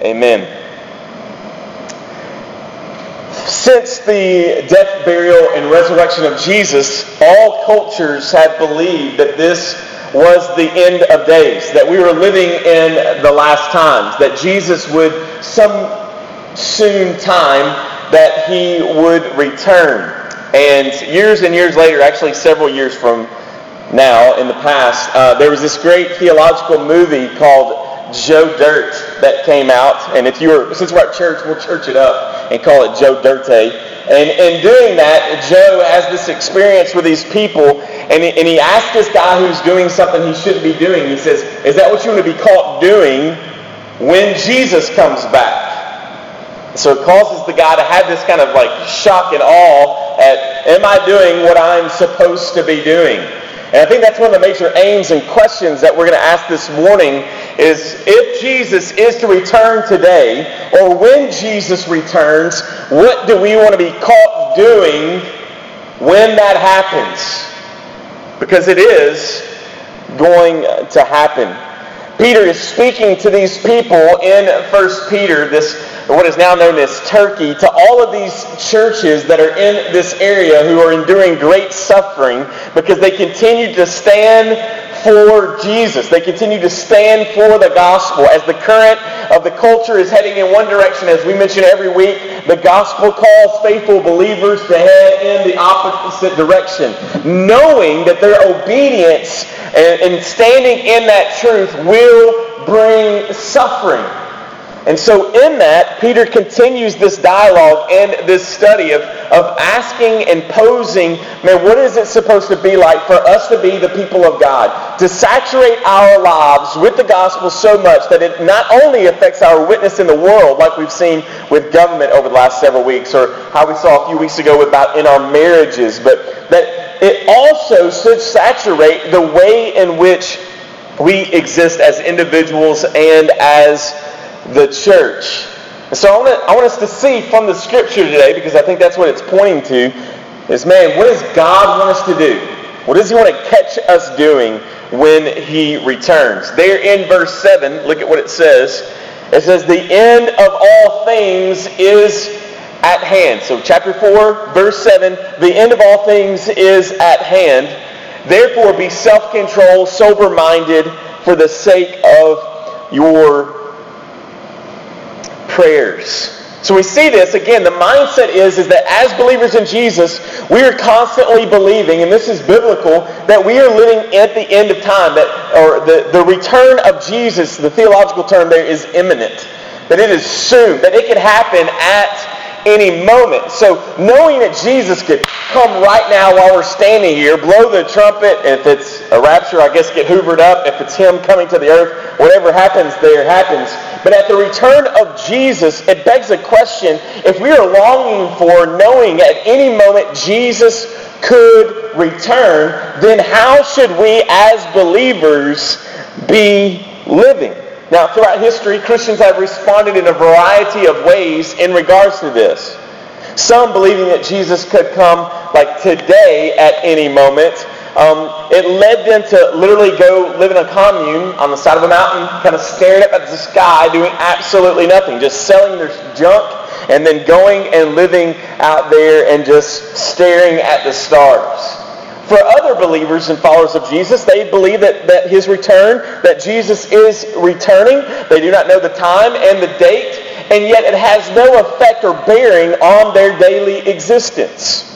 Amen. Since the death, burial, and resurrection of Jesus, all cultures have believed that this was the end of days, that we were living in the last times, that Jesus would some soon time that he would return. And years and years later, actually several years from now in the past, uh, there was this great theological movie called Joe Dirt that came out. And if you were, since we're at church, we'll church it up and call it Joe Dirte. And in doing that, Joe has this experience with these people, and he, and he asks this guy who's doing something he shouldn't be doing, he says, Is that what you want to be caught doing when Jesus comes back? So it causes the guy to have this kind of like shock and awe at, am I doing what I'm supposed to be doing? And I think that's one of the major aims and questions that we're going to ask this morning is if Jesus is to return today, or when Jesus returns, what do we want to be caught doing when that happens? Because it is going to happen. Peter is speaking to these people in 1 Peter, this what is now known as Turkey, to all of these churches that are in this area who are enduring great suffering because they continue to stand for Jesus. They continue to stand for the gospel. As the current of the culture is heading in one direction, as we mention every week, the gospel calls faithful believers to head in the opposite direction, knowing that their obedience and, and standing in that truth will bring suffering. And so, in that, Peter continues this dialogue and this study of, of asking and posing, man, what is it supposed to be like for us to be the people of God? To saturate our lives with the gospel so much that it not only affects our witness in the world, like we've seen with government over the last several weeks, or how we saw a few weeks ago about in our marriages, but that it also should saturate the way in which we exist as individuals and as the church. And so I want, to, I want us to see from the scripture today, because I think that's what it's pointing to, is man, what does God want us to do? What does he want to catch us doing when he returns? There in verse 7, look at what it says. It says, The end of all things is at hand. So chapter 4, verse 7, the end of all things is at hand. Therefore be self-controlled, sober-minded for the sake of your prayers. So we see this again. The mindset is, is that as believers in Jesus, we are constantly believing, and this is biblical, that we are living at the end of time, that or the, the return of Jesus, the theological term there is imminent. That it is soon, that it could happen at any moment. So knowing that Jesus could come right now while we're standing here, blow the trumpet, if it's a rapture, I guess get hoovered up, if it's him coming to the earth, whatever happens there happens. But at the return of Jesus, it begs a question, if we are longing for knowing at any moment Jesus could return, then how should we as believers be living? Now, throughout history, Christians have responded in a variety of ways in regards to this. Some believing that Jesus could come like today at any moment. Um, it led them to literally go live in a commune on the side of a mountain, kind of staring up at the sky, doing absolutely nothing, just selling their junk and then going and living out there and just staring at the stars. For other believers and followers of Jesus, they believe that, that his return, that Jesus is returning. They do not know the time and the date, and yet it has no effect or bearing on their daily existence.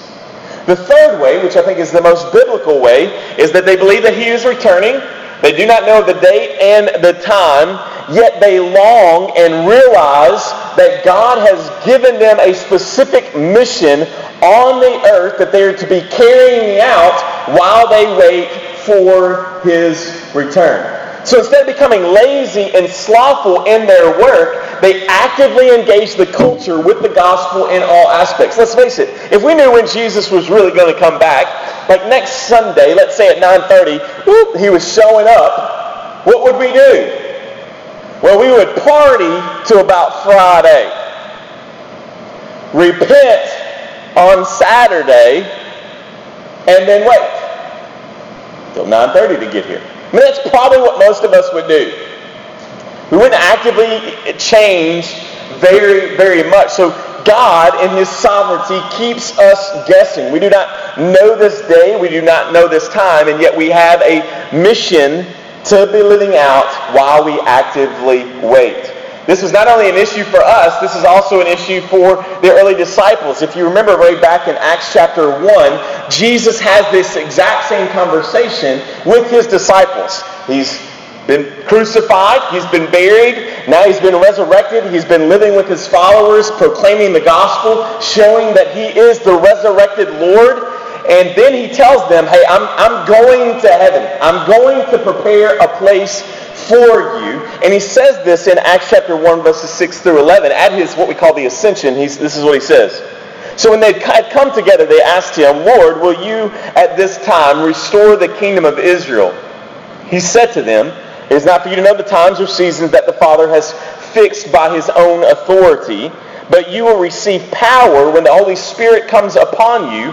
The third way, which I think is the most biblical way, is that they believe that he is returning. They do not know the date and the time, yet they long and realize that God has given them a specific mission on the earth that they are to be carrying out while they wait for his return. So instead of becoming lazy and slothful in their work, they actively engage the culture with the gospel in all aspects. Let's face it, if we knew when Jesus was really going to come back, like next Sunday, let's say at 9.30, whoop, he was showing up, what would we do? Well, we would party to about Friday. Repent on Saturday, and then wait till 9.30 to get here. Mean, that's probably what most of us would do. We wouldn't actively change very, very much. So God, in His sovereignty, keeps us guessing. We do not know this day, we do not know this time, and yet we have a mission to be living out while we actively wait. This is not only an issue for us, this is also an issue for the early disciples. If you remember right back in Acts chapter 1, Jesus has this exact same conversation with his disciples. He's been crucified, he's been buried, now he's been resurrected, he's been living with his followers, proclaiming the gospel, showing that he is the resurrected Lord. And then he tells them, hey, I'm, I'm going to heaven. I'm going to prepare a place for you. And he says this in Acts chapter 1, verses 6 through 11. At his, what we call the ascension, he's, this is what he says. So when they had come together, they asked him, Lord, will you at this time restore the kingdom of Israel? He said to them, It is not for you to know the times or seasons that the Father has fixed by his own authority, but you will receive power when the Holy Spirit comes upon you,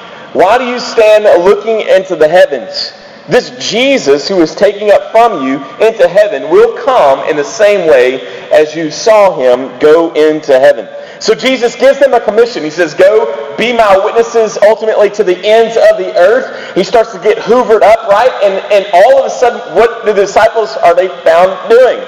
why do you stand looking into the heavens? This Jesus who is taking up from you into heaven will come in the same way as you saw him go into heaven. So Jesus gives them a commission. He says, Go be my witnesses ultimately to the ends of the earth. He starts to get hoovered up, right? And, and all of a sudden, what do the disciples are they found doing?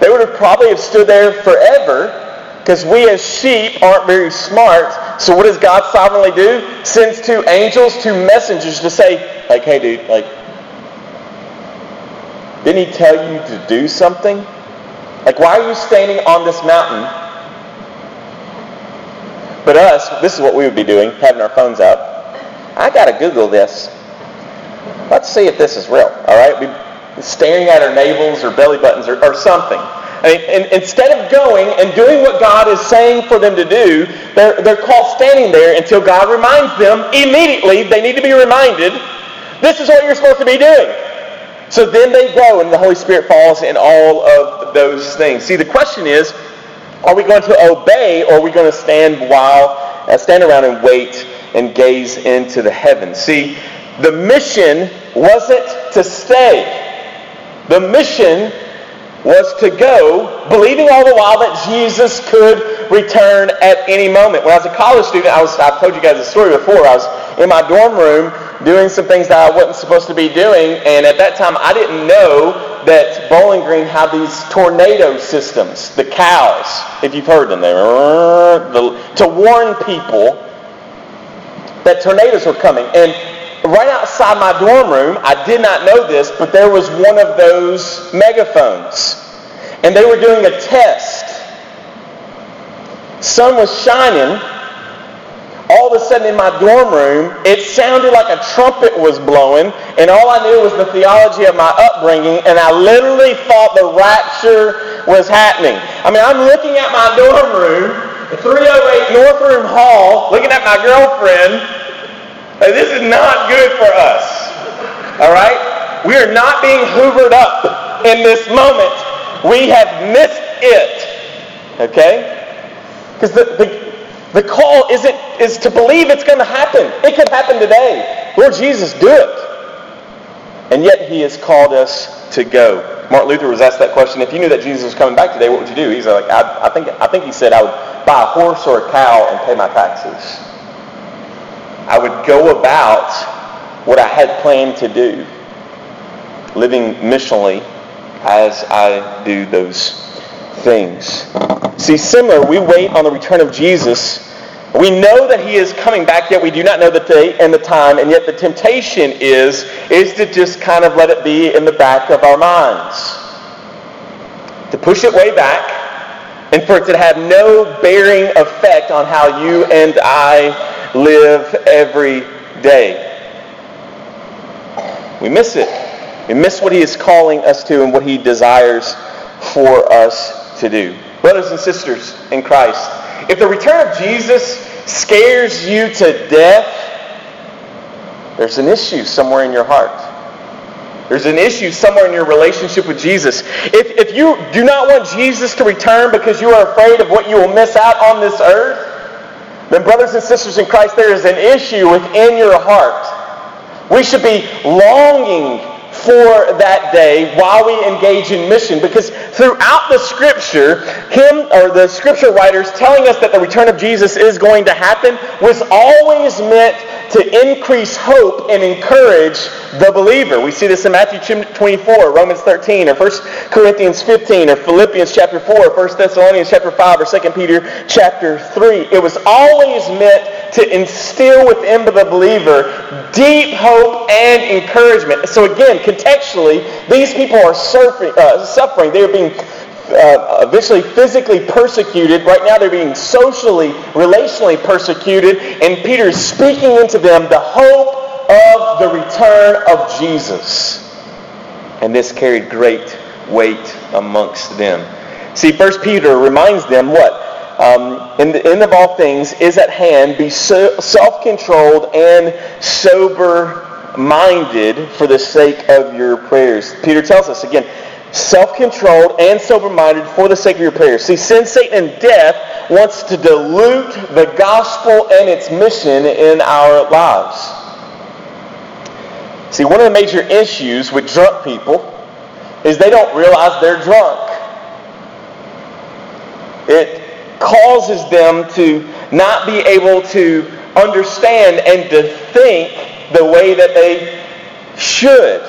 They would have probably have stood there forever because we as sheep aren't very smart. So what does God sovereignly do? Sends two angels, two messengers to say, like, hey dude, like, didn't he tell you to do something? Like, why are you standing on this mountain? But us, this is what we would be doing, having our phones out. I got to Google this. Let's see if this is real, all right? We staring at our navels or belly buttons or, or something. And instead of going and doing what God is saying for them to do, they're, they're caught standing there until God reminds them immediately. They need to be reminded, this is what you're supposed to be doing. So then they go and the Holy Spirit falls in all of those things. See, the question is, are we going to obey or are we going to stand while, uh, stand around and wait and gaze into the heavens? See, the mission wasn't to stay. The mission was to go, believing all the while that Jesus could return at any moment. When I was a college student, I was, I've told you guys a story before. I was in my dorm room doing some things that I wasn't supposed to be doing, and at that time I didn't know that Bowling Green had these tornado systems, the cows, if you've heard them, they to warn people that tornadoes were coming. And right outside my dorm room, I did not know this, but there was one of those megaphones. And they were doing a test. Sun was shining. All of a sudden in my dorm room, it sounded like a trumpet was blowing, and all I knew was the theology of my upbringing, and I literally thought the rapture was happening. I mean, I'm looking at my dorm room, 308 North Room Hall, looking at my girlfriend, this is not good for us. All right? We are not being hoovered up in this moment. We have missed it. Okay? Because the, the, the call isn't is to believe it's going to happen. It could happen today. Lord Jesus, do it. And yet he has called us to go. Martin Luther was asked that question. If you knew that Jesus was coming back today, what would you do? He's like, I, I think I think he said I would buy a horse or a cow and pay my taxes. I would go about what I had planned to do, living missionally as I do those things. See, similar, we wait on the return of Jesus. We know that he is coming back, yet we do not know the date and the time, and yet the temptation is, is to just kind of let it be in the back of our minds. To push it way back, and for it to have no bearing effect on how you and I live every day. We miss it. We miss what he is calling us to and what he desires for us to do. Brothers and sisters in Christ, if the return of Jesus scares you to death, there's an issue somewhere in your heart. There's an issue somewhere in your relationship with Jesus. If, if you do not want Jesus to return because you are afraid of what you will miss out on this earth, then, brothers and sisters in Christ, there is an issue within your heart. We should be longing for that day while we engage in mission because throughout the scripture him or the scripture writers telling us that the return of jesus is going to happen was always meant to increase hope and encourage the believer. We see this in Matthew 24, Romans 13, or 1 Corinthians 15, or Philippians chapter 4, 1 Thessalonians chapter 5, or 2 Peter chapter 3. It was always meant to instill within the believer deep hope and encouragement. So again, contextually, these people are suffering. Uh, suffering. They are being uh, eventually physically persecuted. Right now they're being socially, relationally persecuted. And Peter is speaking into them the hope of the return of Jesus. And this carried great weight amongst them. See, First Peter reminds them what? Um, in the end of all things is at hand. Be so self-controlled and sober-minded for the sake of your prayers. Peter tells us again, self-controlled, and sober-minded for the sake of your prayers. See, sin, Satan, and death wants to dilute the gospel and its mission in our lives. See, one of the major issues with drunk people is they don't realize they're drunk. It causes them to not be able to understand and to think the way that they should.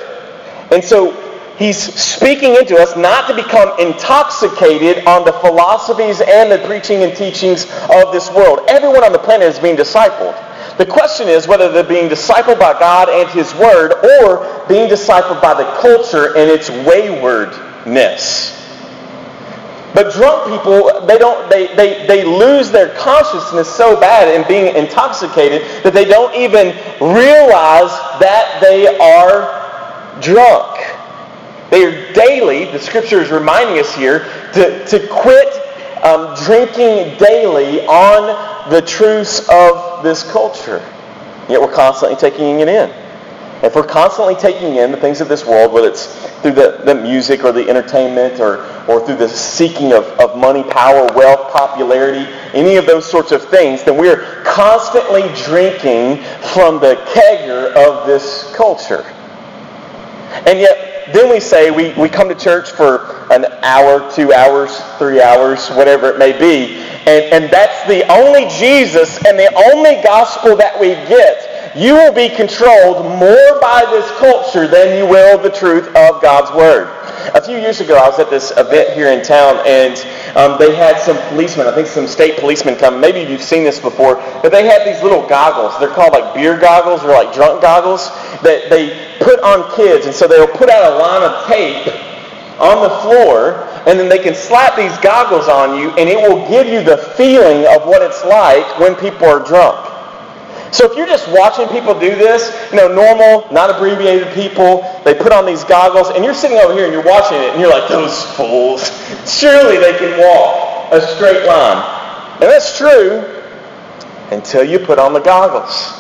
And so He's speaking into us not to become intoxicated on the philosophies and the preaching and teachings of this world. Everyone on the planet is being discipled. The question is whether they're being discipled by God and His Word or being discipled by the culture and its waywardness. But drunk people, they, don't, they, they, they lose their consciousness so bad in being intoxicated that they don't even realize that they are drunk. They are daily, the scripture is reminding us here, to, to quit um, drinking daily on the truths of this culture. Yet we're constantly taking it in. If we're constantly taking in the things of this world, whether it's through the, the music or the entertainment or, or through the seeking of, of money, power, wealth, popularity, any of those sorts of things, then we're constantly drinking from the kegger of this culture. And yet, then we say we, we come to church for an hour, two hours, three hours, whatever it may be. And, and that's the only Jesus and the only gospel that we get. You will be controlled more by this culture than you will the truth of God's Word. A few years ago, I was at this event here in town, and um, they had some policemen, I think some state policemen come. Maybe you've seen this before, but they had these little goggles. They're called like beer goggles or like drunk goggles that they put on kids. And so they'll put out a line of tape on the floor, and then they can slap these goggles on you, and it will give you the feeling of what it's like when people are drunk. So if you're just watching people do this, you know, normal, not abbreviated people, they put on these goggles, and you're sitting over here and you're watching it, and you're like, those fools. Surely they can walk a straight line. And that's true until you put on the goggles.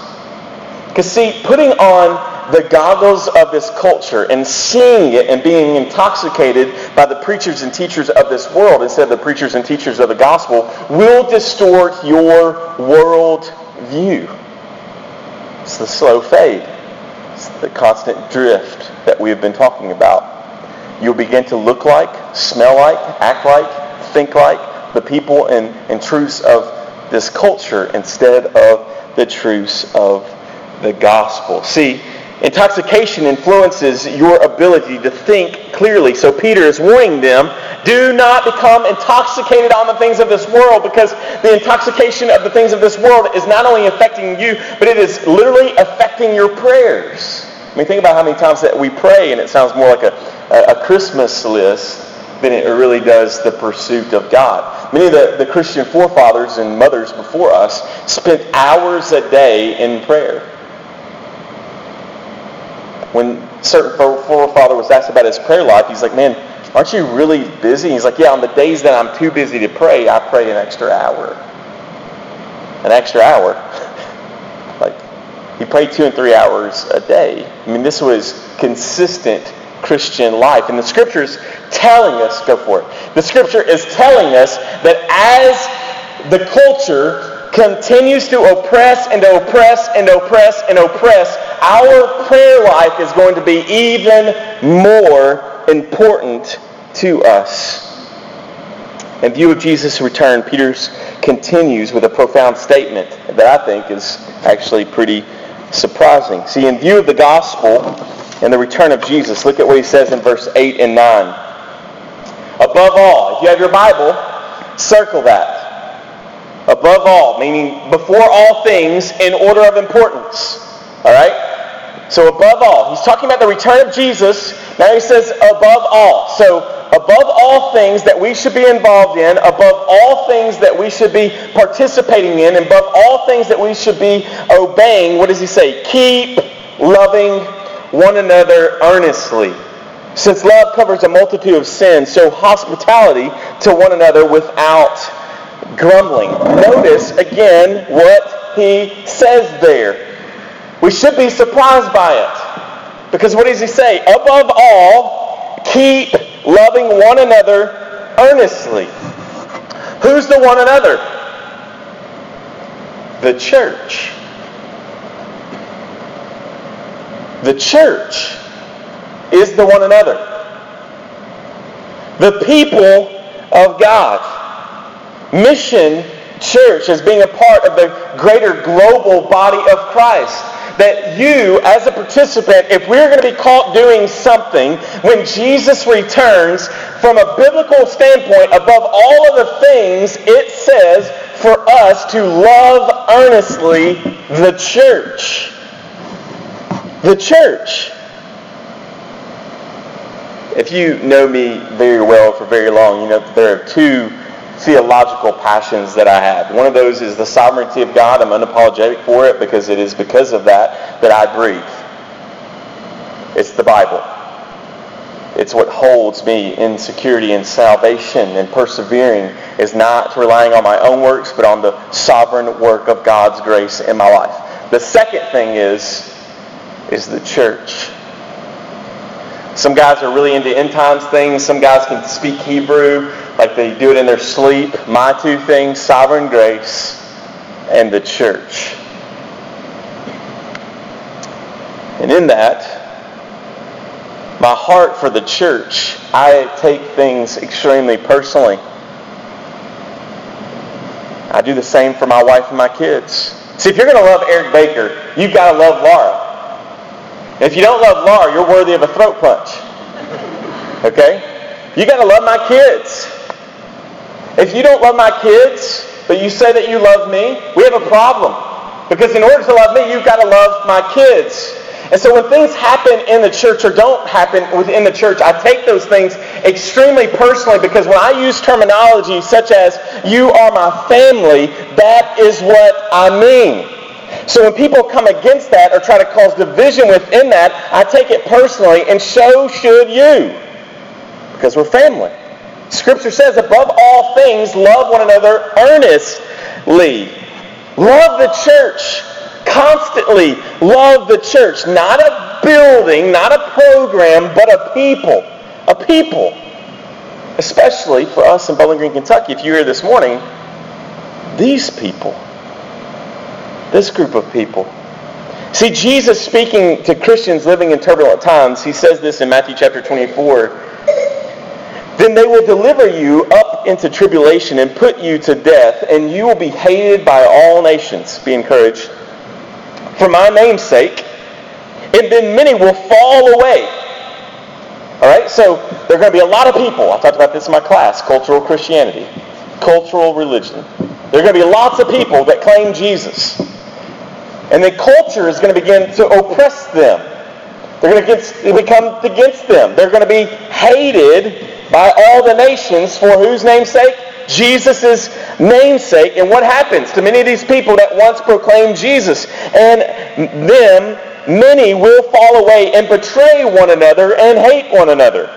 Because see, putting on the goggles of this culture and seeing it and being intoxicated by the preachers and teachers of this world instead of the preachers and teachers of the gospel will distort your world view. It's the slow fade. It's the constant drift that we have been talking about. You'll begin to look like, smell like, act like, think like the people and, and truths of this culture instead of the truths of the gospel. See, Intoxication influences your ability to think clearly. So Peter is warning them, do not become intoxicated on the things of this world because the intoxication of the things of this world is not only affecting you, but it is literally affecting your prayers. I mean, think about how many times that we pray and it sounds more like a, a, Christmas list than it really does the pursuit of God. Many of the, the Christian forefathers and mothers before us spent hours a day in prayer when certain forefather was asked about his prayer life, he's like, man, aren't you really busy? He's like, yeah, on the days that I'm too busy to pray, I pray an extra hour. An extra hour? like, he prayed two and three hours a day. I mean, this was consistent Christian life. And the scripture's telling us, go for it. The scripture is telling us that as the culture continues to oppress and oppress and oppress and oppress, our prayer life is going to be even more important to us. In view of Jesus' return, Peter continues with a profound statement that I think is actually pretty surprising. See, in view of the gospel and the return of Jesus, look at what he says in verse 8 and 9. Above all, if you have your Bible, circle that above all, meaning before all things in order of importance. All right? So above all, he's talking about the return of Jesus. Now he says above all. So above all things that we should be involved in, above all things that we should be participating in, above all things that we should be obeying, what does he say? Keep loving one another earnestly. Since love covers a multitude of sins, so hospitality to one another without grumbling. Notice again what he says there. We should be surprised by it. Because what does he say? Above all, keep loving one another earnestly. Who's the one another? The church. The church is the one another. The people of God. Mission Church as being a part of the greater global body of Christ. That you, as a participant, if we're going to be caught doing something when Jesus returns, from a biblical standpoint, above all of the things, it says for us to love earnestly the church. The church. If you know me very well for very long, you know that there are two theological passions that I have. One of those is the sovereignty of God. I'm unapologetic for it because it is because of that that I breathe. It's the Bible. It's what holds me in security and salvation and persevering is not relying on my own works, but on the sovereign work of God's grace in my life. The second thing is, is the church. Some guys are really into end times things. Some guys can speak Hebrew like they do it in their sleep. My two things, sovereign grace and the church. And in that, my heart for the church, I take things extremely personally. I do the same for my wife and my kids. See, if you're going to love Eric Baker, you've got to love Laura. If you don't love Laura, you're worthy of a throat punch. Okay? You got to love my kids. If you don't love my kids, but you say that you love me, we have a problem. Because in order to love me, you've got to love my kids. And so when things happen in the church or don't happen within the church, I take those things extremely personally because when I use terminology such as, you are my family, that is what I mean. So when people come against that or try to cause division within that, I take it personally, and so should you. Because we're family. Scripture says, above all things, love one another earnestly. Love the church. Constantly love the church. Not a building, not a program, but a people. A people. Especially for us in Bowling Green, Kentucky. If you're here this morning, these people. This group of people. See, Jesus speaking to Christians living in turbulent times, he says this in Matthew chapter 24. Then they will deliver you up into tribulation and put you to death, and you will be hated by all nations. Be encouraged. For my name's sake, and then many will fall away. All right, so there are going to be a lot of people. I talked about this in my class cultural Christianity, cultural religion. There are going to be lots of people that claim Jesus. And then culture is going to begin to oppress them. They're going to become against them. They're going to be hated by all the nations for whose namesake? Jesus' namesake. And what happens to many of these people that once proclaimed Jesus? And them, many will fall away and betray one another and hate one another.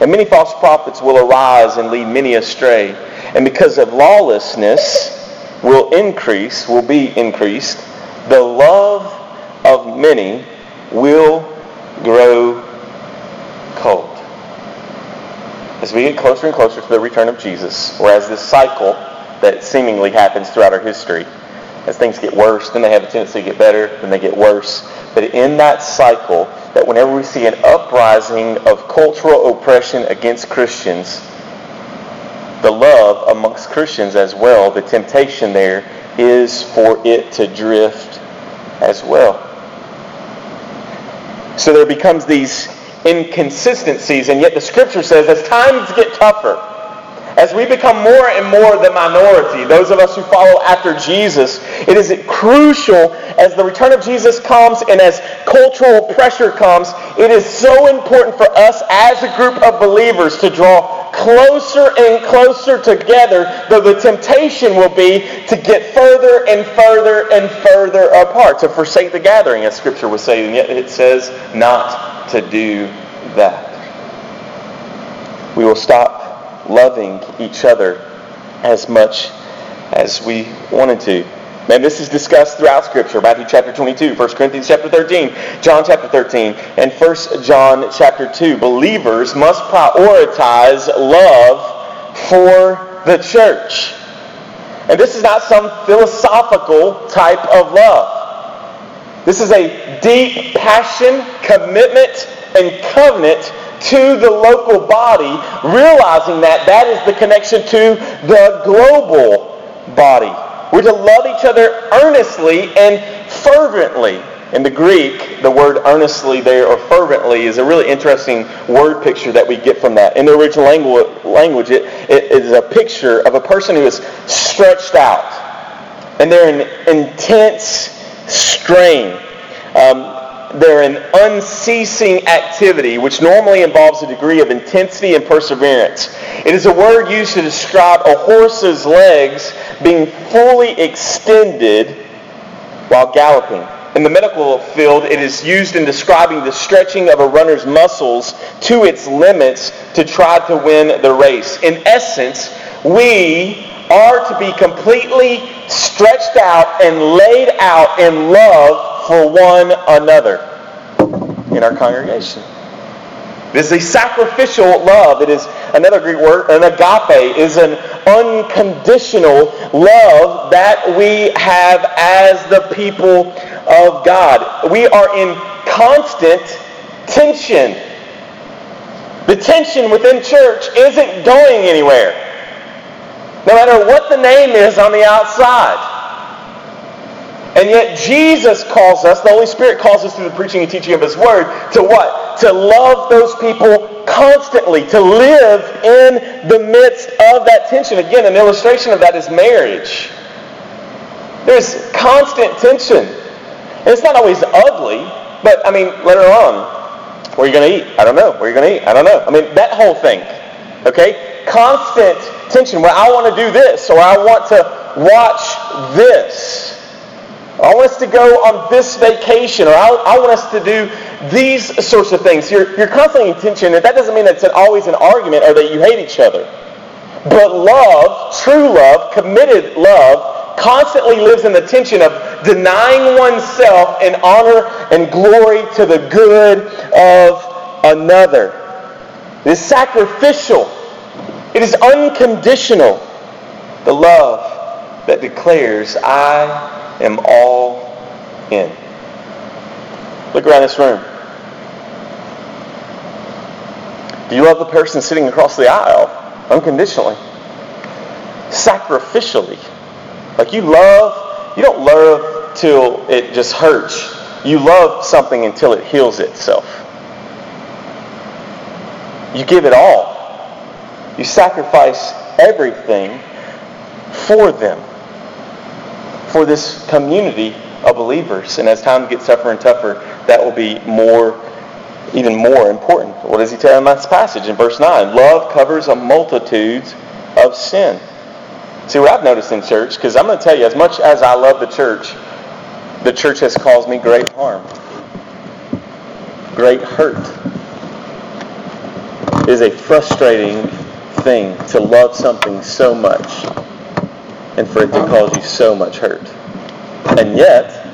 And many false prophets will arise and lead many astray. And because of lawlessness will increase, will be increased, the love of many will grow cold. As we get closer and closer to the return of Jesus, or as this cycle that seemingly happens throughout our history, as things get worse, then they have a tendency to get better, then they get worse. But in that cycle, that whenever we see an uprising of cultural oppression against Christians, the love amongst Christians as well, the temptation there is for it to drift as well. So there becomes these inconsistencies, and yet the scripture says as times get tougher, as we become more and more the minority, those of us who follow after Jesus, it is crucial as the return of Jesus comes and as cultural pressure comes, it is so important for us as a group of believers to draw closer and closer together, though the temptation will be to get further and further and further apart, to forsake the gathering, as Scripture was saying, and yet it says not to do that. We will stop loving each other as much as we wanted to. And this is discussed throughout Scripture. Matthew chapter 22, 1 Corinthians chapter 13, John chapter 13, and 1 John chapter 2. Believers must prioritize love for the church. And this is not some philosophical type of love. This is a deep passion, commitment, and covenant to the local body, realizing that that is the connection to the global body. We're to love each other earnestly and fervently. In the Greek, the word earnestly there or fervently is a really interesting word picture that we get from that. In the original language, it, it is a picture of a person who is stretched out and they're in intense strain. Um, they're an unceasing activity, which normally involves a degree of intensity and perseverance. It is a word used to describe a horse's legs being fully extended while galloping. In the medical field, it is used in describing the stretching of a runner's muscles to its limits to try to win the race. In essence, we are to be completely stretched out and laid out in love for one another in our congregation. It is a sacrificial love. It is another Greek word, an agape, is an unconditional love that we have as the people of God. We are in constant tension. The tension within church isn't going anywhere. No matter what the name is on the outside. And yet Jesus calls us, the Holy Spirit calls us through the preaching and teaching of His Word, to what? To love those people constantly, to live in the midst of that tension. Again, an illustration of that is marriage. There's constant tension. And it's not always ugly, but I mean, later on, where are you going to eat? I don't know. Where are you going to eat? I don't know. I mean, that whole thing. Okay? Constant tension where I want to do this or I want to watch this. I want us to go on this vacation, or I, I want us to do these sorts of things. You're, you're constantly in tension, and that doesn't mean that it's always an argument or that you hate each other. But love, true love, committed love, constantly lives in the tension of denying oneself in honor and glory to the good of another. It is sacrificial. It is unconditional. The love that declares, I am all in. Look around this room. Do you love the person sitting across the aisle unconditionally? Sacrificially. Like you love, you don't love till it just hurts. You love something until it heals itself. You give it all. You sacrifice everything for them for this community of believers. And as time gets tougher and tougher, that will be more, even more important. What does he tell in this passage in verse 9? Love covers a multitude of sin. See, what I've noticed in church, because I'm going to tell you, as much as I love the church, the church has caused me great harm, great hurt. Is a frustrating thing to love something so much and for it to cause you so much hurt. And yet,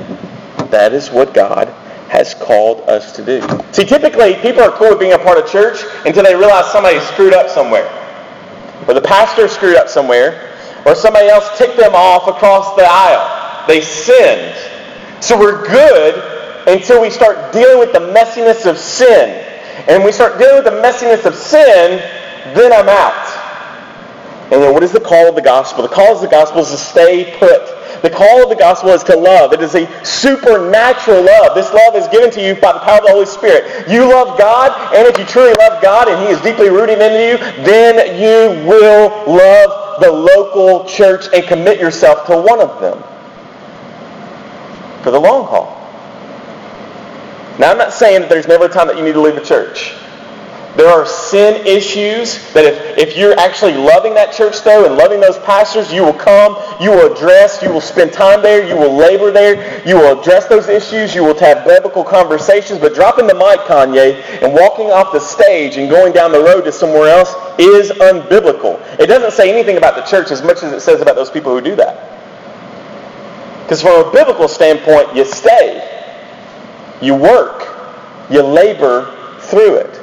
that is what God has called us to do. See, typically, people are cool with being a part of church until they realize somebody screwed up somewhere. Or the pastor screwed up somewhere, or somebody else ticked them off across the aisle. They sinned. So we're good until we start dealing with the messiness of sin. And we start dealing with the messiness of sin, then I'm out. And then what is the call of the gospel? The call of the gospel is to stay put. The call of the gospel is to love. It is a supernatural love. This love is given to you by the power of the Holy Spirit. You love God, and if you truly love God and He is deeply rooted in you, then you will love the local church and commit yourself to one of them for the long haul. Now, I'm not saying that there's never a time that you need to leave a church. There are sin issues that if, if you're actually loving that church though and loving those pastors, you will come, you will address, you will spend time there, you will labor there, you will address those issues, you will have biblical conversations, but dropping the mic, Kanye, and walking off the stage and going down the road to somewhere else is unbiblical. It doesn't say anything about the church as much as it says about those people who do that. Because from a biblical standpoint, you stay, you work, you labor through it.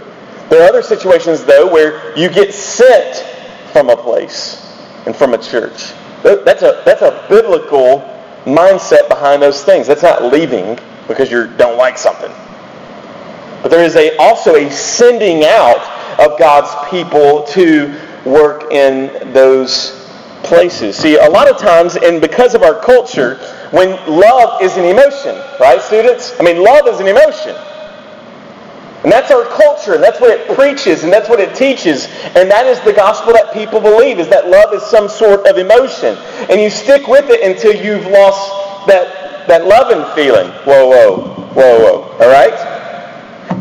There are other situations, though, where you get sent from a place and from a church. That's a, that's a biblical mindset behind those things. That's not leaving because you don't like something. But there is a, also a sending out of God's people to work in those places. See, a lot of times, and because of our culture, when love is an emotion, right, students? I mean, love is an emotion. And that's our culture, and that's what it preaches, and that's what it teaches. And that is the gospel that people believe, is that love is some sort of emotion. And you stick with it until you've lost that, that loving feeling. Whoa, whoa, whoa, whoa. All right?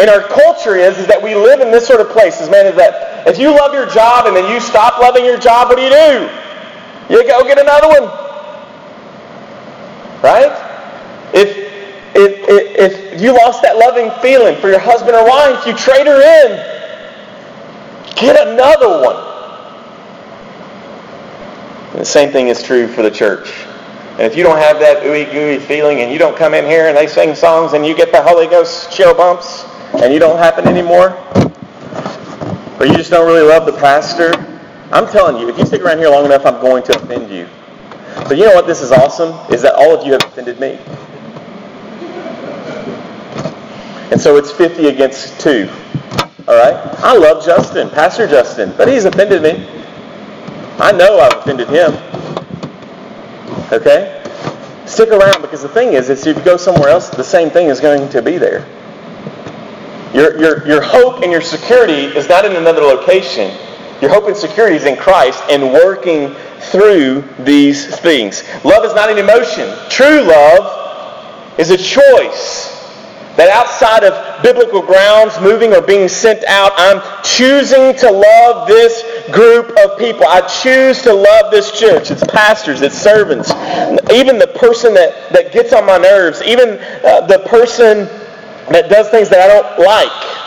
And our culture is, is that we live in this sort of place. places, man, is that if you love your job and then you stop loving your job, what do you do? You go get another one. Right? If if, if you lost that loving feeling for your husband or wife, you trade her in. Get another one. And the same thing is true for the church. And if you don't have that ooey gooey feeling and you don't come in here and they sing songs and you get the Holy Ghost chill bumps and you don't happen anymore, or you just don't really love the pastor, I'm telling you, if you stick around here long enough, I'm going to offend you. But you know what this is awesome? Is that all of you have offended me. And so it's 50 against 2. All right? I love Justin, Pastor Justin, but he's offended me. I know I've offended him. Okay? Stick around because the thing is, is if you go somewhere else, the same thing is going to be there. Your, your, your hope and your security is not in another location. Your hope and security is in Christ and working through these things. Love is not an emotion. True love is a choice. That outside of biblical grounds, moving or being sent out, I'm choosing to love this group of people. I choose to love this church, its pastors, its servants, even the person that, that gets on my nerves, even uh, the person that does things that I don't like.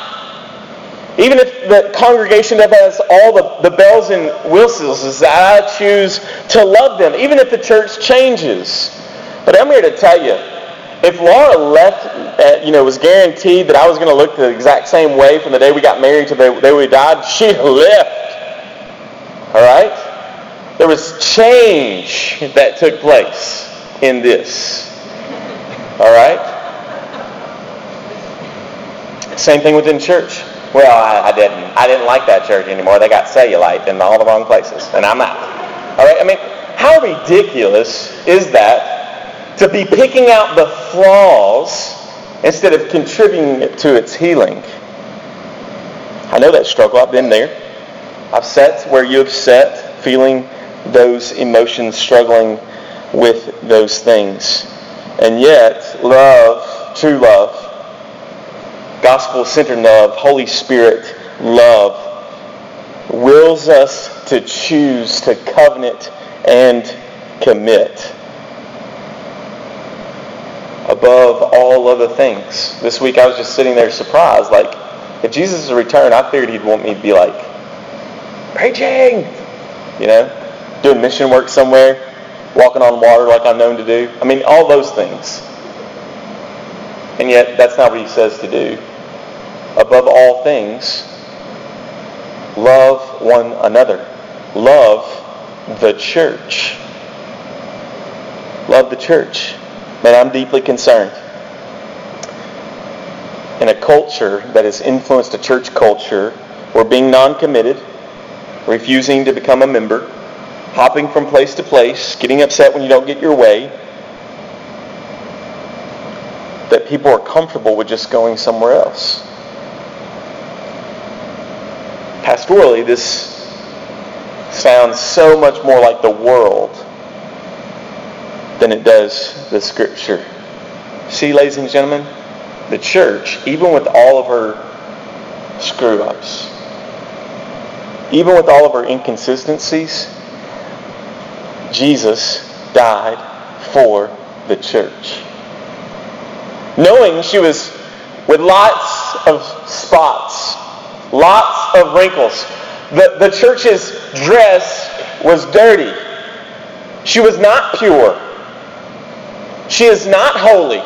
Even if the congregation that has all the, the bells and whistles, is that I choose to love them, even if the church changes. But I'm here to tell you, if Laura left, uh, you know, was guaranteed that I was going to look the exact same way from the day we got married to the day we died, she left. All right? There was change that took place in this. All right? Same thing within church. Well, I, I, didn't. I didn't like that church anymore. They got cellulite in all the wrong places, and I'm out. All right. I mean, how ridiculous is that to be picking out the flaws instead of contributing to its healing. I know that struggle. I've been there. I've sat where you have sat, feeling those emotions, struggling with those things. And yet, love, true love, gospel-centered love, Holy Spirit love, wills us to choose to covenant and commit above all other things. This week I was just sitting there surprised, like, if Jesus is returned, I figured he'd want me to be like, preaching, you know, doing mission work somewhere, walking on water like I'm known to do. I mean, all those things. And yet, that's not what he says to do. Above all things, love one another. Love the church. Love the church. Man, I'm deeply concerned. In a culture that has influenced a church culture where being non-committed, refusing to become a member, hopping from place to place, getting upset when you don't get your way, that people are comfortable with just going somewhere else. Pastorally, this sounds so much more like the world than it does the scripture. See, ladies and gentlemen, the church, even with all of her screw-ups, even with all of her inconsistencies, Jesus died for the church. Knowing she was with lots of spots, lots of wrinkles. The, the church's dress was dirty. She was not pure. She is not holy.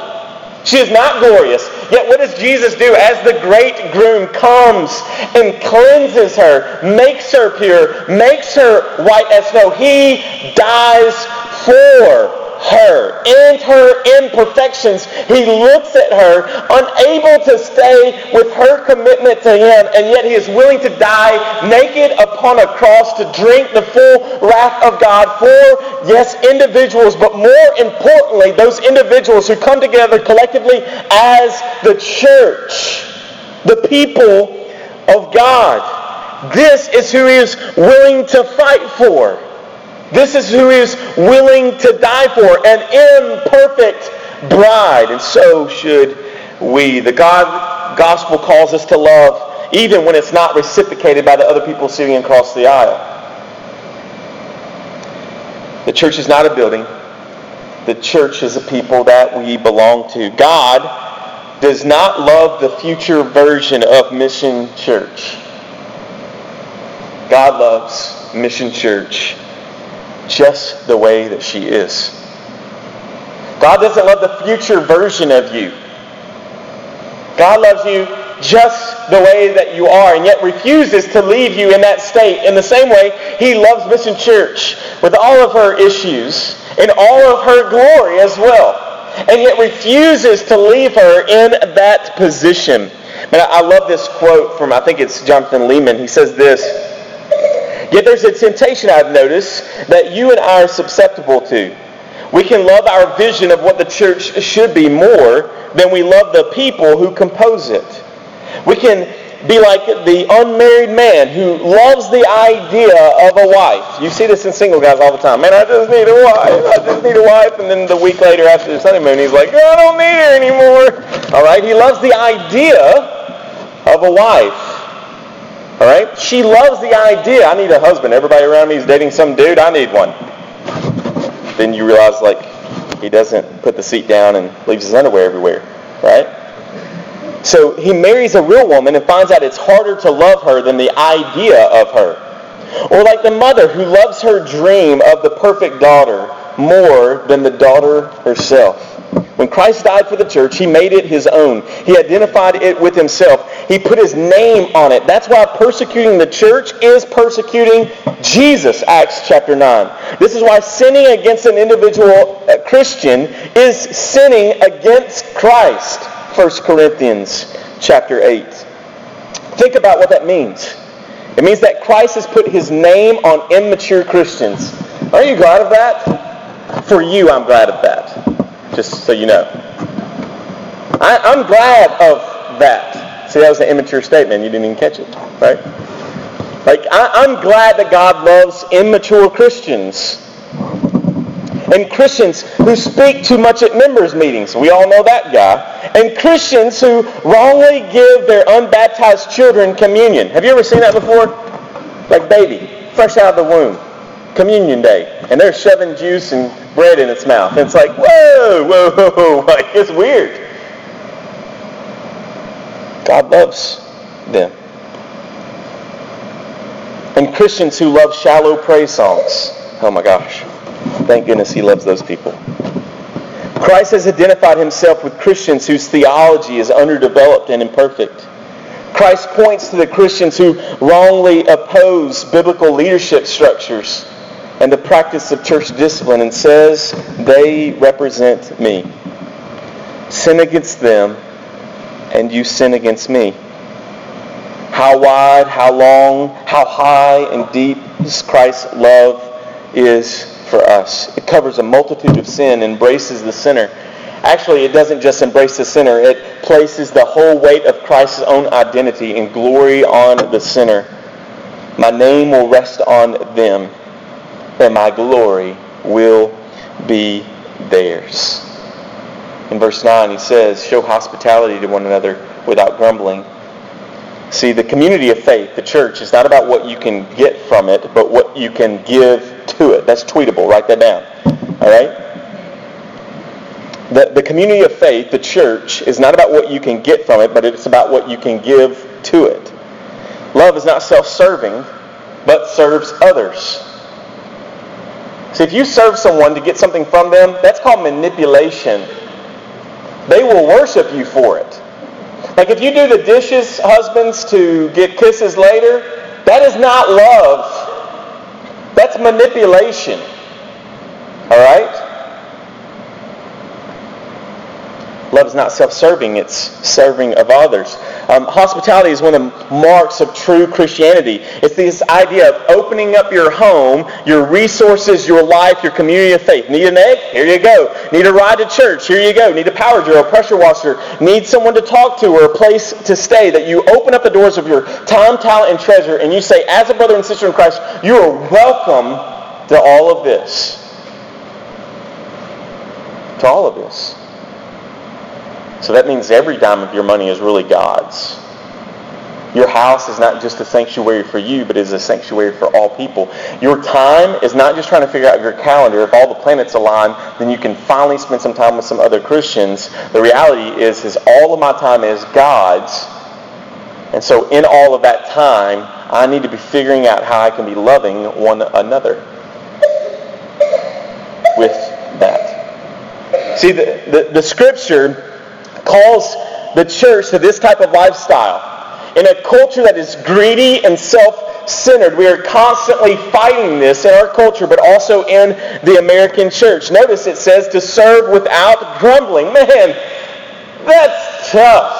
She is not glorious. Yet what does Jesus do as the great groom comes and cleanses her, makes her pure, makes her white as snow? He dies for her and her imperfections. He looks at her, unable to stay with her commitment to him, and yet he is willing to die naked upon a cross to drink the full wrath of God for, yes, individuals, but more importantly, those individuals who come together collectively as the church, the people of God. This is who he is willing to fight for. This is who is willing to die for, an imperfect bride. And so should we. The God gospel calls us to love even when it's not reciprocated by the other people sitting across the aisle. The church is not a building. The church is a people that we belong to. God does not love the future version of Mission Church. God loves Mission Church just the way that she is. God doesn't love the future version of you. God loves you just the way that you are and yet refuses to leave you in that state. In the same way, he loves Mission Church with all of her issues and all of her glory as well. And yet refuses to leave her in that position. And I love this quote from, I think it's Jonathan Leeman. He says this, Yet there's a temptation I've noticed that you and I are susceptible to. We can love our vision of what the church should be more than we love the people who compose it. We can be like the unmarried man who loves the idea of a wife. You see this in single guys all the time. Man, I just need a wife. I just need a wife. And then the week later after the honeymoon, he's like, I don't need her anymore. All right? He loves the idea of a wife. All right? She loves the idea, I need a husband. Everybody around me is dating some dude. I need one. Then you realize, like, he doesn't put the seat down and leaves his underwear everywhere. Right? So he marries a real woman and finds out it's harder to love her than the idea of her. Or like the mother who loves her dream of the perfect daughter more than the daughter herself. When Christ died for the church, he made it his own. He identified it with himself. He put his name on it. That's why persecuting the church is persecuting Jesus, Acts chapter 9. This is why sinning against an individual Christian is sinning against Christ, 1 Corinthians chapter 8. Think about what that means. It means that Christ has put his name on immature Christians. Are you glad of that? For you, I'm glad of that just so you know. I, I'm glad of that. See, that was an immature statement. You didn't even catch it, right? Like, I, I'm glad that God loves immature Christians and Christians who speak too much at members' meetings. We all know that guy. And Christians who wrongly give their unbaptized children communion. Have you ever seen that before? Like baby, fresh out of the womb communion day, and they're shoving juice and bread in its mouth. And it's like, whoa, whoa, whoa, like it's weird. God loves them. And Christians who love shallow praise songs. Oh my gosh. Thank goodness he loves those people. Christ has identified himself with Christians whose theology is underdeveloped and imperfect. Christ points to the Christians who wrongly oppose biblical leadership structures and the practice of church discipline and says they represent me. Sin against them and you sin against me. How wide, how long, how high and deep Christ's love is for us. It covers a multitude of sin, embraces the sinner. Actually, it doesn't just embrace the sinner, it places the whole weight of Christ's own identity and glory on the sinner. My name will rest on them, and my glory will be theirs. In verse 9, he says, Show hospitality to one another without grumbling. See, the community of faith, the church, is not about what you can get from it, but what you can give to it. That's tweetable. Write that down. All right? The, the community of faith, the church, is not about what you can get from it, but it's about what you can give to it. Love is not self-serving, but serves others. See, if you serve someone to get something from them, that's called manipulation. They will worship you for it. Like if you do the dishes, husbands, to get kisses later, that is not love. That's manipulation. All right? Love is not self-serving, it's serving of others. Um, hospitality is one of the marks of true Christianity. It's this idea of opening up your home, your resources, your life, your community of faith. Need an egg? Here you go. Need a ride to church? Here you go. Need a power drill, a pressure washer? Need someone to talk to or a place to stay? That you open up the doors of your time, talent, and treasure and you say, as a brother and sister in Christ, you are welcome to all of this. To all of this. So that means every dime of your money is really God's. Your house is not just a sanctuary for you, but is a sanctuary for all people. Your time is not just trying to figure out your calendar. If all the planets align, then you can finally spend some time with some other Christians. The reality is, is all of my time is God's. And so in all of that time, I need to be figuring out how I can be loving one another with that. See, the, the, the scripture calls the church to this type of lifestyle. In a culture that is greedy and self-centered, we are constantly fighting this in our culture, but also in the American church. Notice it says to serve without grumbling. Man, that's tough.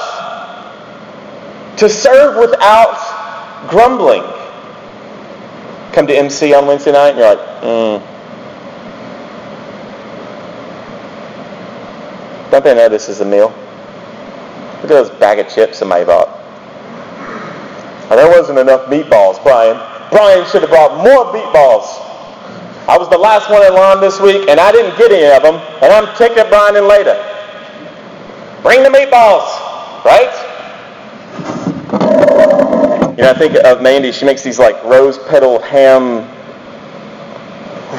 To serve without grumbling. Come to MC on Wednesday night and you're like, mm. Don't they know this is a meal? Look at those bag of chips somebody bought. And there wasn't enough meatballs, Brian. Brian should have brought more meatballs. I was the last one in line this week, and I didn't get any of them, and I'm taking Brian in later. Bring the meatballs, right? You know, I think of Mandy. She makes these like rose petal ham.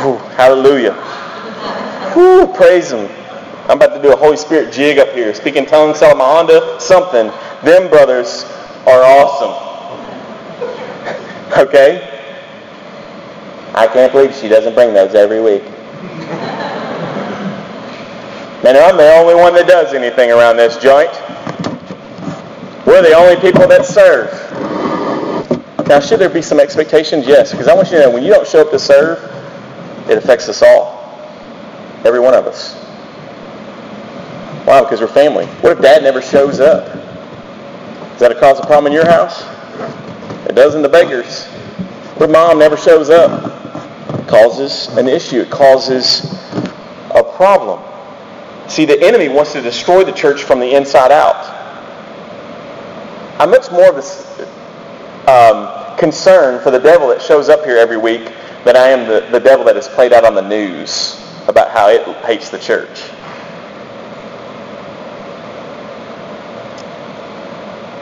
Whew, hallelujah. Whew, praise Him. I'm about to do a Holy Spirit jig up here. Speaking tongues, Salamahanda, something. Them brothers are awesome. okay? I can't believe she doesn't bring those every week. Man, I'm the only one that does anything around this joint. We're the only people that serve. Now, should there be some expectations? Yes, because I want you to know when you don't show up to serve, it affects us all. Every one of us. Why? Because we're family. What if dad never shows up? Is that a cause of problem in your house? It does in the Bakers. What if mom never shows up? It causes an issue. It causes a problem. See, the enemy wants to destroy the church from the inside out. I'm much more of a um, concern for the devil that shows up here every week than I am the, the devil that is played out on the news about how it hates the church.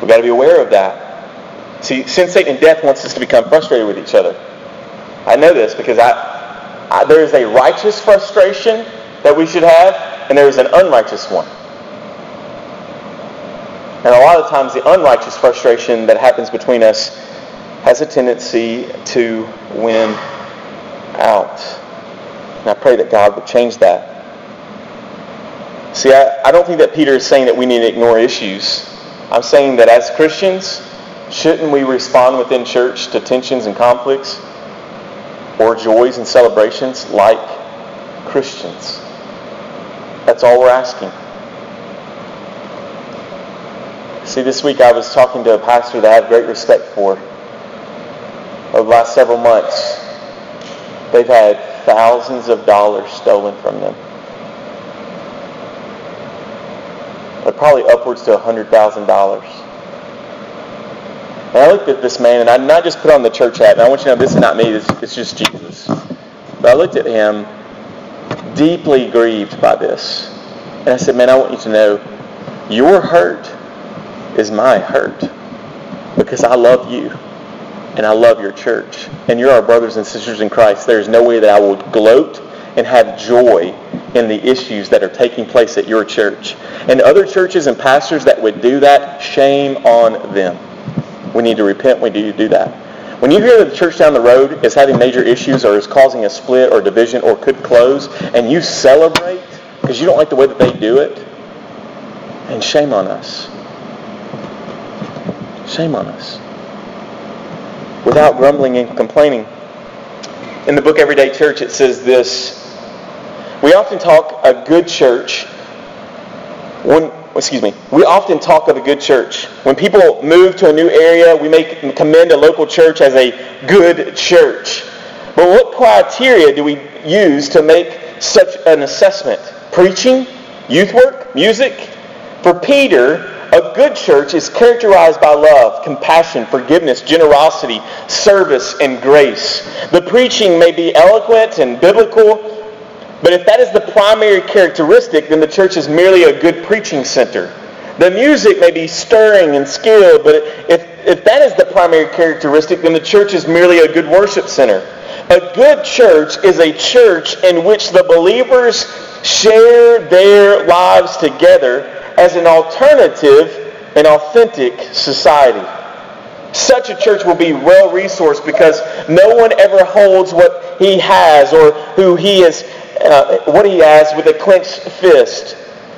We've got to be aware of that. See, sin, Satan, and death wants us to become frustrated with each other. I know this because I, I there is a righteous frustration that we should have, and there is an unrighteous one. And a lot of times the unrighteous frustration that happens between us has a tendency to win out. And I pray that God would change that. See, I, I don't think that Peter is saying that we need to ignore issues. I'm saying that as Christians, shouldn't we respond within church to tensions and conflicts or joys and celebrations like Christians? That's all we're asking. See, this week I was talking to a pastor that I have great respect for. Over the last several months, they've had thousands of dollars stolen from them. But probably upwards to $100,000. And I looked at this man, and I not just put on the church hat, and I want you to know this is not me, this, it's just Jesus. But I looked at him, deeply grieved by this. And I said, man, I want you to know, your hurt is my hurt because I love you and I love your church. And you're our brothers and sisters in Christ. There's no way that I will gloat and have joy in the issues that are taking place at your church. And other churches and pastors that would do that, shame on them. We need to repent. Need to do that. When you hear that the church down the road is having major issues or is causing a split or division or could close, and you celebrate because you don't like the way that they do it, and shame on us. Shame on us. Without grumbling and complaining. In the book Everyday Church, it says this. We often talk a good church when excuse me, we often talk of a good church. When people move to a new area, we may commend a local church as a good church. But what criteria do we use to make such an assessment? Preaching? Youth work? Music? For Peter, a good church is characterized by love, compassion, forgiveness, generosity, service, and grace. The preaching may be eloquent and biblical, but if that is the primary characteristic, then the church is merely a good preaching center. The music may be stirring and skilled, but if, if that is the primary characteristic, then the church is merely a good worship center. A good church is a church in which the believers share their lives together as an alternative and authentic society. Such a church will be well resourced because no one ever holds what he has or who he is, uh, what he has with a clenched fist.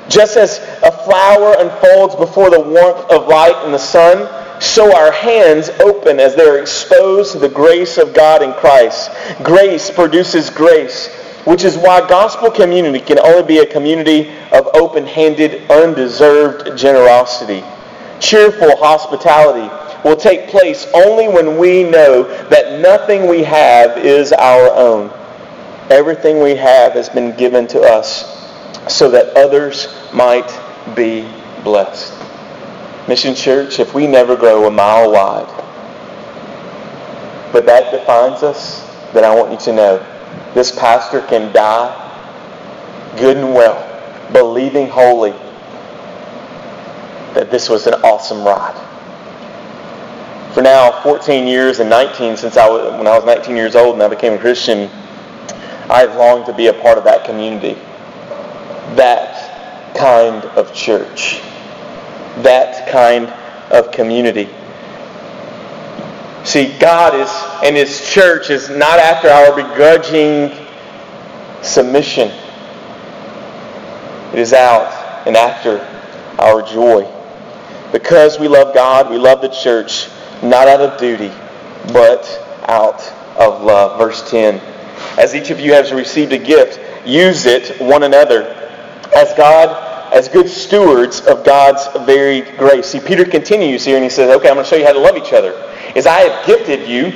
Just as a flower unfolds before the warmth of light and the sun, so our hands open as they are exposed to the grace of God in Christ. Grace produces grace which is why gospel community can only be a community of open-handed, undeserved generosity. Cheerful hospitality will take place only when we know that nothing we have is our own. Everything we have has been given to us so that others might be blessed. Mission Church, if we never grow a mile wide, but that defines us, then I want you to know this pastor can die good and well, believing wholly that this was an awesome ride. For now, 14 years and 19 since I was, when I was 19 years old and I became a Christian, I've longed to be a part of that community. That kind of church. That kind of community. See, God is, and His church is not after our begrudging submission. It is out and after our joy. Because we love God, we love the church, not out of duty, but out of love. Verse 10. As each of you has received a gift, use it one another as God, as good stewards of God's very grace. See, Peter continues here and he says, okay, I'm going to show you how to love each other is I have gifted you.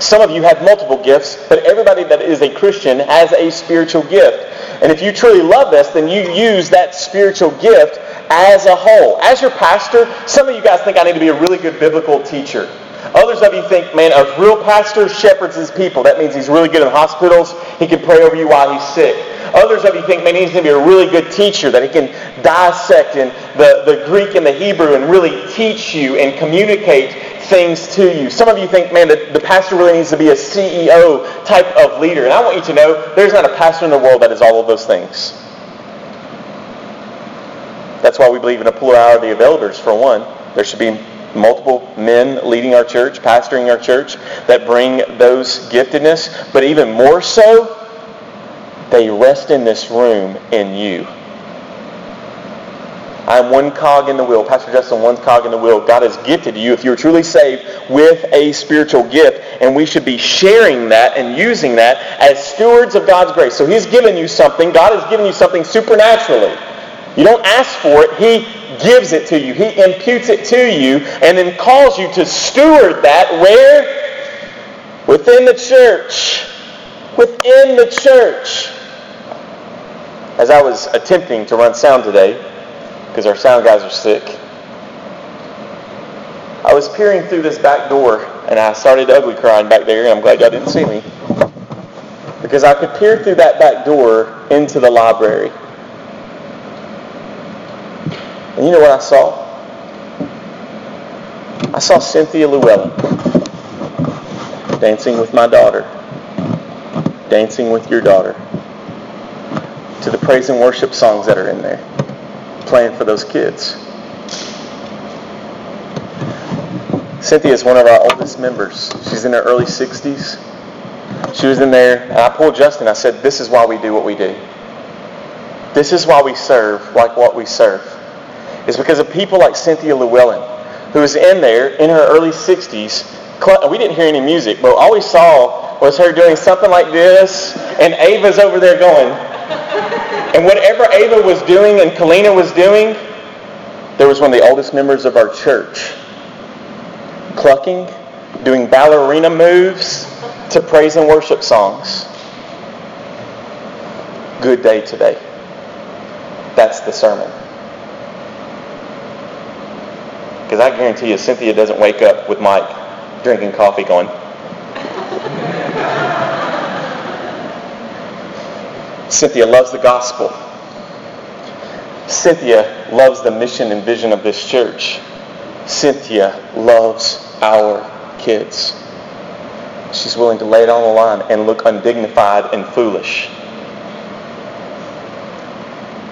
Some of you have multiple gifts, but everybody that is a Christian has a spiritual gift. And if you truly love this, then you use that spiritual gift as a whole. As your pastor, some of you guys think I need to be a really good biblical teacher. Others of you think, man, a real pastor shepherds his people. That means he's really good in hospitals. He can pray over you while he's sick. Others of you think, man, he's going to be a really good teacher, that he can dissect in the, the Greek and the Hebrew and really teach you and communicate things to you. Some of you think, man, the, the pastor really needs to be a CEO type of leader. And I want you to know there's not a pastor in the world that is all of those things. That's why we believe in a plurality of elders, for one. There should be multiple men leading our church, pastoring our church, that bring those giftedness. But even more so, they rest in this room in you. I am one cog in the wheel. Pastor Justin, one cog in the wheel. God has gifted you, if you're truly saved, with a spiritual gift. And we should be sharing that and using that as stewards of God's grace. So he's given you something. God has given you something supernaturally. You don't ask for it. He gives it to you. He imputes it to you and then calls you to steward that where? Within the church. Within the church. As I was attempting to run sound today, because our sound guys are sick. I was peering through this back door and I started ugly crying back there, and I'm glad y'all didn't see me. Because I could peer through that back door into the library. And you know what I saw? I saw Cynthia Llewellyn dancing with my daughter, dancing with your daughter, to the praise and worship songs that are in there playing for those kids. Cynthia is one of our oldest members. She's in her early 60s. She was in there, and I pulled Justin. I said, This is why we do what we do. This is why we serve like what we serve. It's because of people like Cynthia Llewellyn, who was in there in her early 60s. We didn't hear any music, but all we saw was her doing something like this, and Ava's over there going, and whatever Ava was doing and Kalina was doing, there was one of the oldest members of our church clucking, doing ballerina moves to praise and worship songs. Good day today. That's the sermon. Because I guarantee you, Cynthia doesn't wake up with Mike drinking coffee going, Cynthia loves the gospel. Cynthia loves the mission and vision of this church. Cynthia loves our kids. She's willing to lay it on the line and look undignified and foolish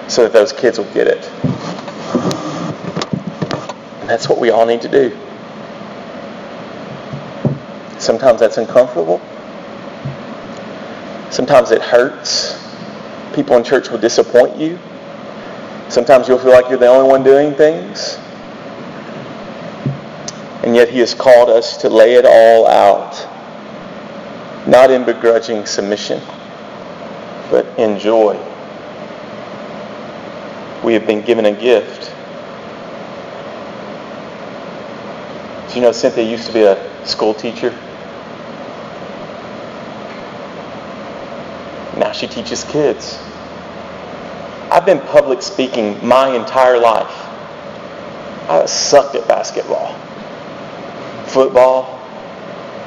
so that those kids will get it. And that's what we all need to do. Sometimes that's uncomfortable. Sometimes it hurts people in church will disappoint you. Sometimes you'll feel like you're the only one doing things. And yet he has called us to lay it all out. Not in begrudging submission, but in joy. We have been given a gift. Do you know Cynthia used to be a school teacher? Now she teaches kids. I've been public speaking my entire life. I sucked at basketball. Football,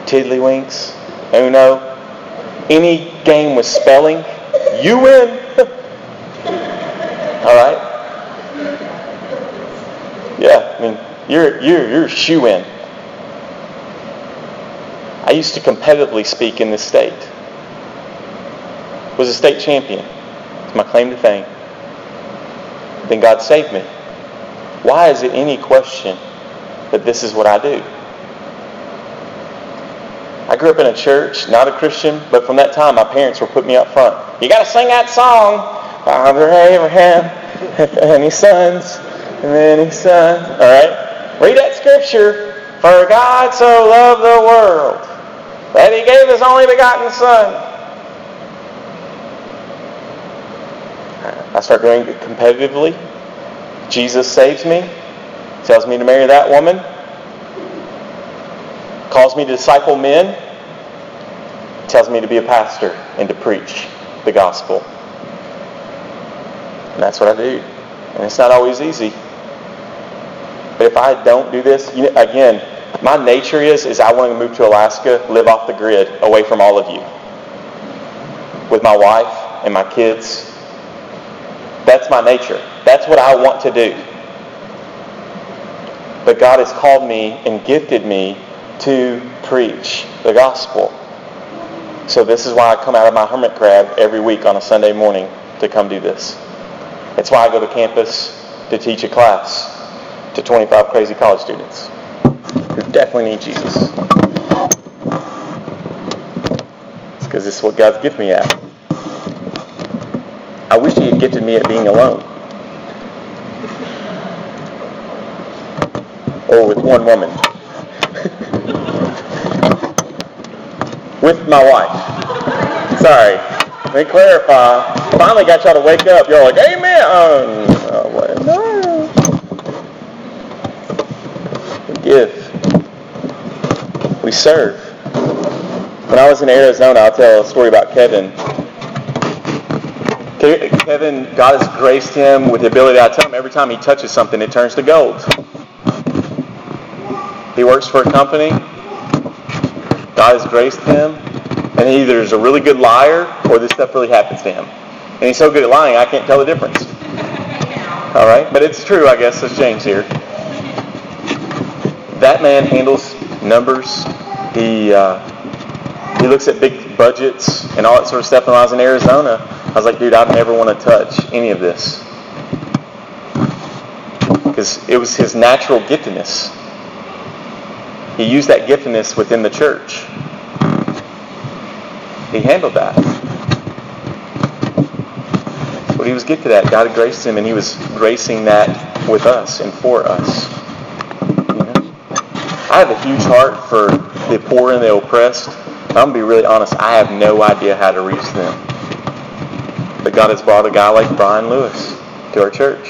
tiddlywinks, Uno, any game with spelling, you win. All right? Yeah, I mean, you're, you're, you're shoe in. I used to competitively speak in this state was a state champion. It's my claim to fame. Then God saved me. Why is it any question that this is what I do? I grew up in a church, not a Christian, but from that time my parents were putting me up front. You got to sing that song, Father Abraham, and his sons, and then his sons. All right? Read that scripture. For God so loved the world that he gave his only begotten Son I start doing it competitively. Jesus saves me, tells me to marry that woman, calls me to disciple men, tells me to be a pastor and to preach the gospel. And that's what I do. And it's not always easy. But if I don't do this, you know, again, my nature is is I want to move to Alaska, live off the grid, away from all of you. With my wife and my kids that's my nature. That's what I want to do. But God has called me and gifted me to preach the gospel. So this is why I come out of my hermit crab every week on a Sunday morning to come do this. It's why I go to campus to teach a class to 25 crazy college students definitely need Jesus. Because this is what God's gifted me at. I wish he had gifted me at being alone. Or with one woman. with my wife. Sorry. Let me clarify. Finally got y'all to wake up. Y'all like, Amen. Oh, no. We give. Serve. When I was in Arizona, I'll tell a story about Kevin. Kevin, God has graced him with the ability, I tell him, every time he touches something, it turns to gold. He works for a company. God has graced him. And he either is a really good liar or this stuff really happens to him. And he's so good at lying, I can't tell the difference. All right? But it's true, I guess, as James here. That man handles numbers. He, uh, he looks at big budgets and all that sort of stuff. When I was in Arizona, I was like, dude, I never want to touch any of this. Because it was his natural giftedness. He used that giftedness within the church. He handled that. That's what he was gifted at. God graced him, and he was gracing that with us and for us. I have a huge heart for the poor and the oppressed. I'm going to be really honest. I have no idea how to reach them. But God has brought a guy like Brian Lewis to our church.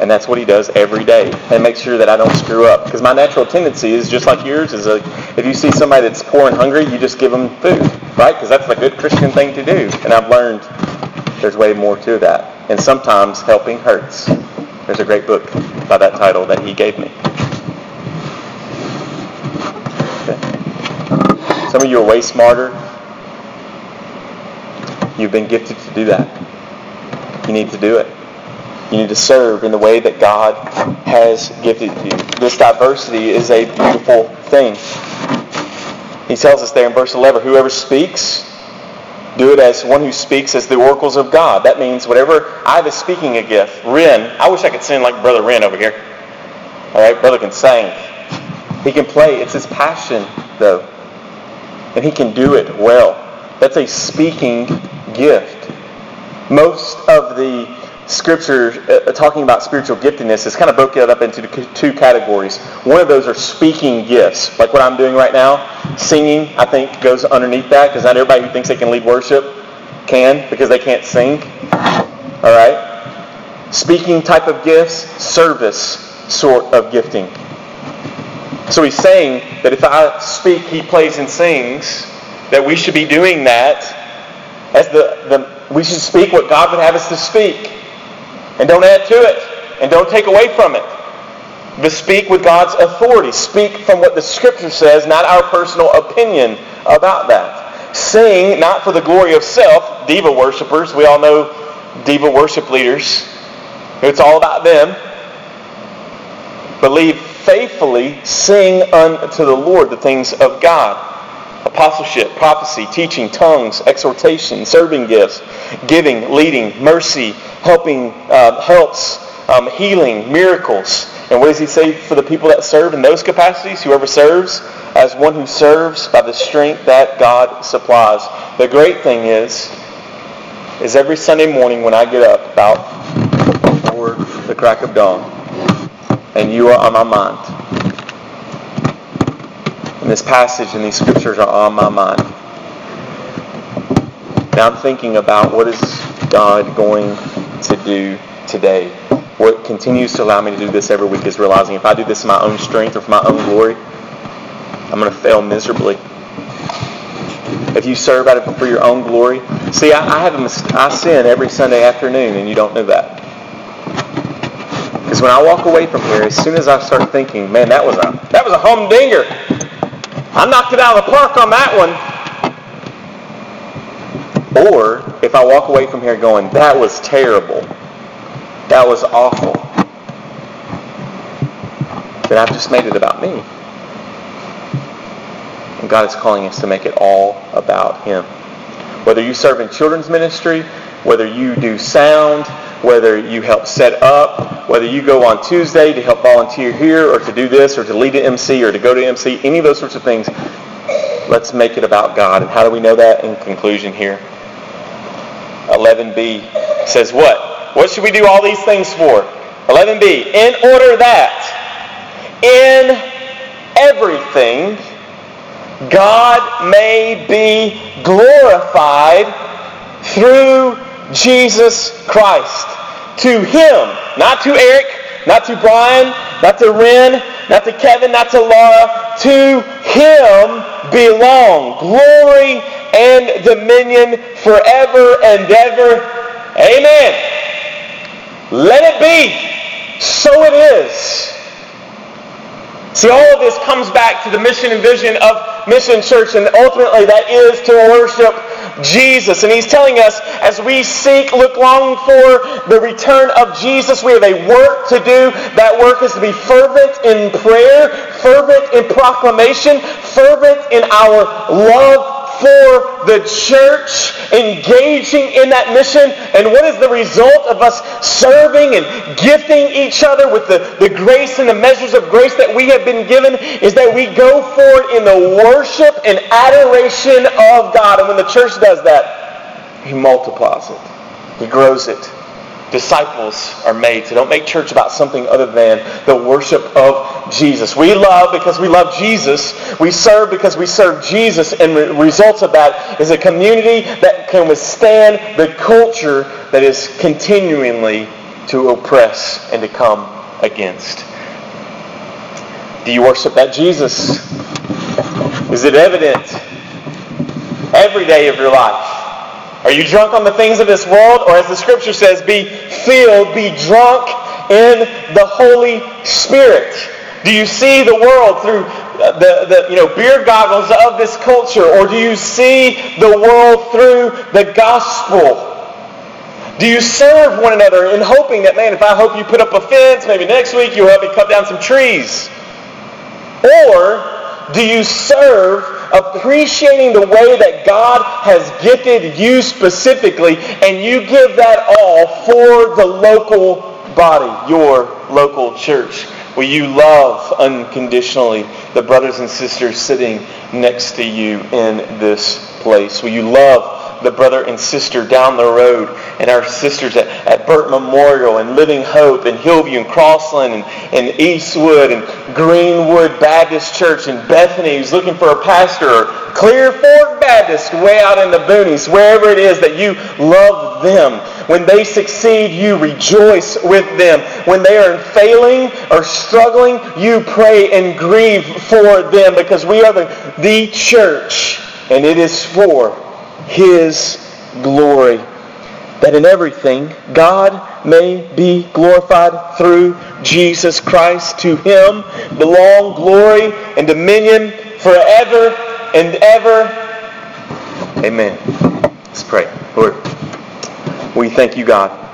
And that's what he does every day. And make sure that I don't screw up. Because my natural tendency is just like yours, is like if you see somebody that's poor and hungry, you just give them food. Right? Because that's a good Christian thing to do. And I've learned there's way more to that. And sometimes helping hurts. There's a great book by that title that he gave me. Some of you are way smarter. You've been gifted to do that. You need to do it. You need to serve in the way that God has gifted you. This diversity is a beautiful thing. He tells us there in verse 11, whoever speaks, do it as one who speaks as the oracles of God. That means whatever I a speaking a gift. Ren, I wish I could sing like Brother Ren over here. All right, brother can sing. He can play. It's his passion, though. And he can do it well. That's a speaking gift. Most of the scriptures uh, talking about spiritual giftedness is kind of broken up into two categories. One of those are speaking gifts, like what I'm doing right now. Singing, I think, goes underneath that because not everybody who thinks they can lead worship can because they can't sing. All right? Speaking type of gifts, service sort of gifting. So he's saying that if I speak, he plays and sings, that we should be doing that as the, the we should speak what God would have us to speak. And don't add to it. And don't take away from it. But speak with God's authority. Speak from what the Scripture says, not our personal opinion about that. Sing not for the glory of self, diva worshippers. We all know diva worship leaders. It's all about them. Believe faithfully, sing unto the Lord the things of God apostleship, prophecy, teaching, tongues, exhortation, serving gifts, giving, leading, mercy, helping, uh, helps, um, healing, miracles. And what does he say for the people that serve in those capacities? Whoever serves, as one who serves by the strength that God supplies. The great thing is, is every Sunday morning when I get up about before the crack of dawn, and you are on my mind, and this passage and these scriptures are on my mind. Now I'm thinking about what is God going to do today. What continues to allow me to do this every week is realizing if I do this in my own strength or for my own glory, I'm going to fail miserably. If you serve out of for your own glory, see, I, I have a mis- I sin every Sunday afternoon, and you don't know that. Because when I walk away from here, as soon as I start thinking, man, that was a that was a humdinger. I knocked it out of the park on that one. Or if I walk away from here going, that was terrible, that was awful, then I've just made it about me. And God is calling us to make it all about Him. Whether you serve in children's ministry, whether you do sound, whether you help set up, whether you go on Tuesday to help volunteer here or to do this or to lead an MC or to go to MC, any of those sorts of things, let's make it about God. And how do we know that? In conclusion here. 11b says what? What should we do all these things for? 11b, in order that in everything God may be glorified through Jesus Christ. To Him, not to Eric, not to Brian, not to Ren, not to Kevin, not to Laura. To Him belong glory and dominion forever and ever. Amen. Let it be. So it is. See, all of this comes back to the mission and vision of Mission Church, and ultimately that is to worship Jesus. And he's telling us as we seek, look, long for the return of Jesus, we have a work to do. That work is to be fervent in prayer, fervent in proclamation, fervent in our love for the church, engaging in that mission. And what is the result of us serving and gifting each other with the, the grace and the measures of grace that we have been given? Is that we go forward in the worship and adoration of God. And when the church does that, He multiplies it, He grows it disciples are made. So don't make church about something other than the worship of Jesus. We love because we love Jesus. We serve because we serve Jesus. And the results of that is a community that can withstand the culture that is continually to oppress and to come against. Do you worship that Jesus? Is it evident every day of your life? Are you drunk on the things of this world? Or as the scripture says, be filled, be drunk in the Holy Spirit? Do you see the world through uh, the, the you know, beer goggles of this culture? Or do you see the world through the gospel? Do you serve one another in hoping that, man, if I hope you put up a fence, maybe next week you'll help me cut down some trees? Or do you serve appreciating the way that God has gifted you specifically, and you give that all for the local body, your local church. Will you love unconditionally the brothers and sisters sitting next to you in this place? Will you love the brother and sister down the road and our sisters at, at Burt Memorial and Living Hope and Hillview and Crossland and, and Eastwood and Greenwood Baptist Church and Bethany who's looking for a pastor or Clear Fork Baptist way out in the boonies, wherever it is that you love them. When they succeed, you rejoice with them. When they are failing or struggling, you pray and grieve for them because we are the, the church and it is for his glory. That in everything God may be glorified through Jesus Christ. To him belong glory and dominion forever and ever. Amen. Let's pray. Lord, we thank you, God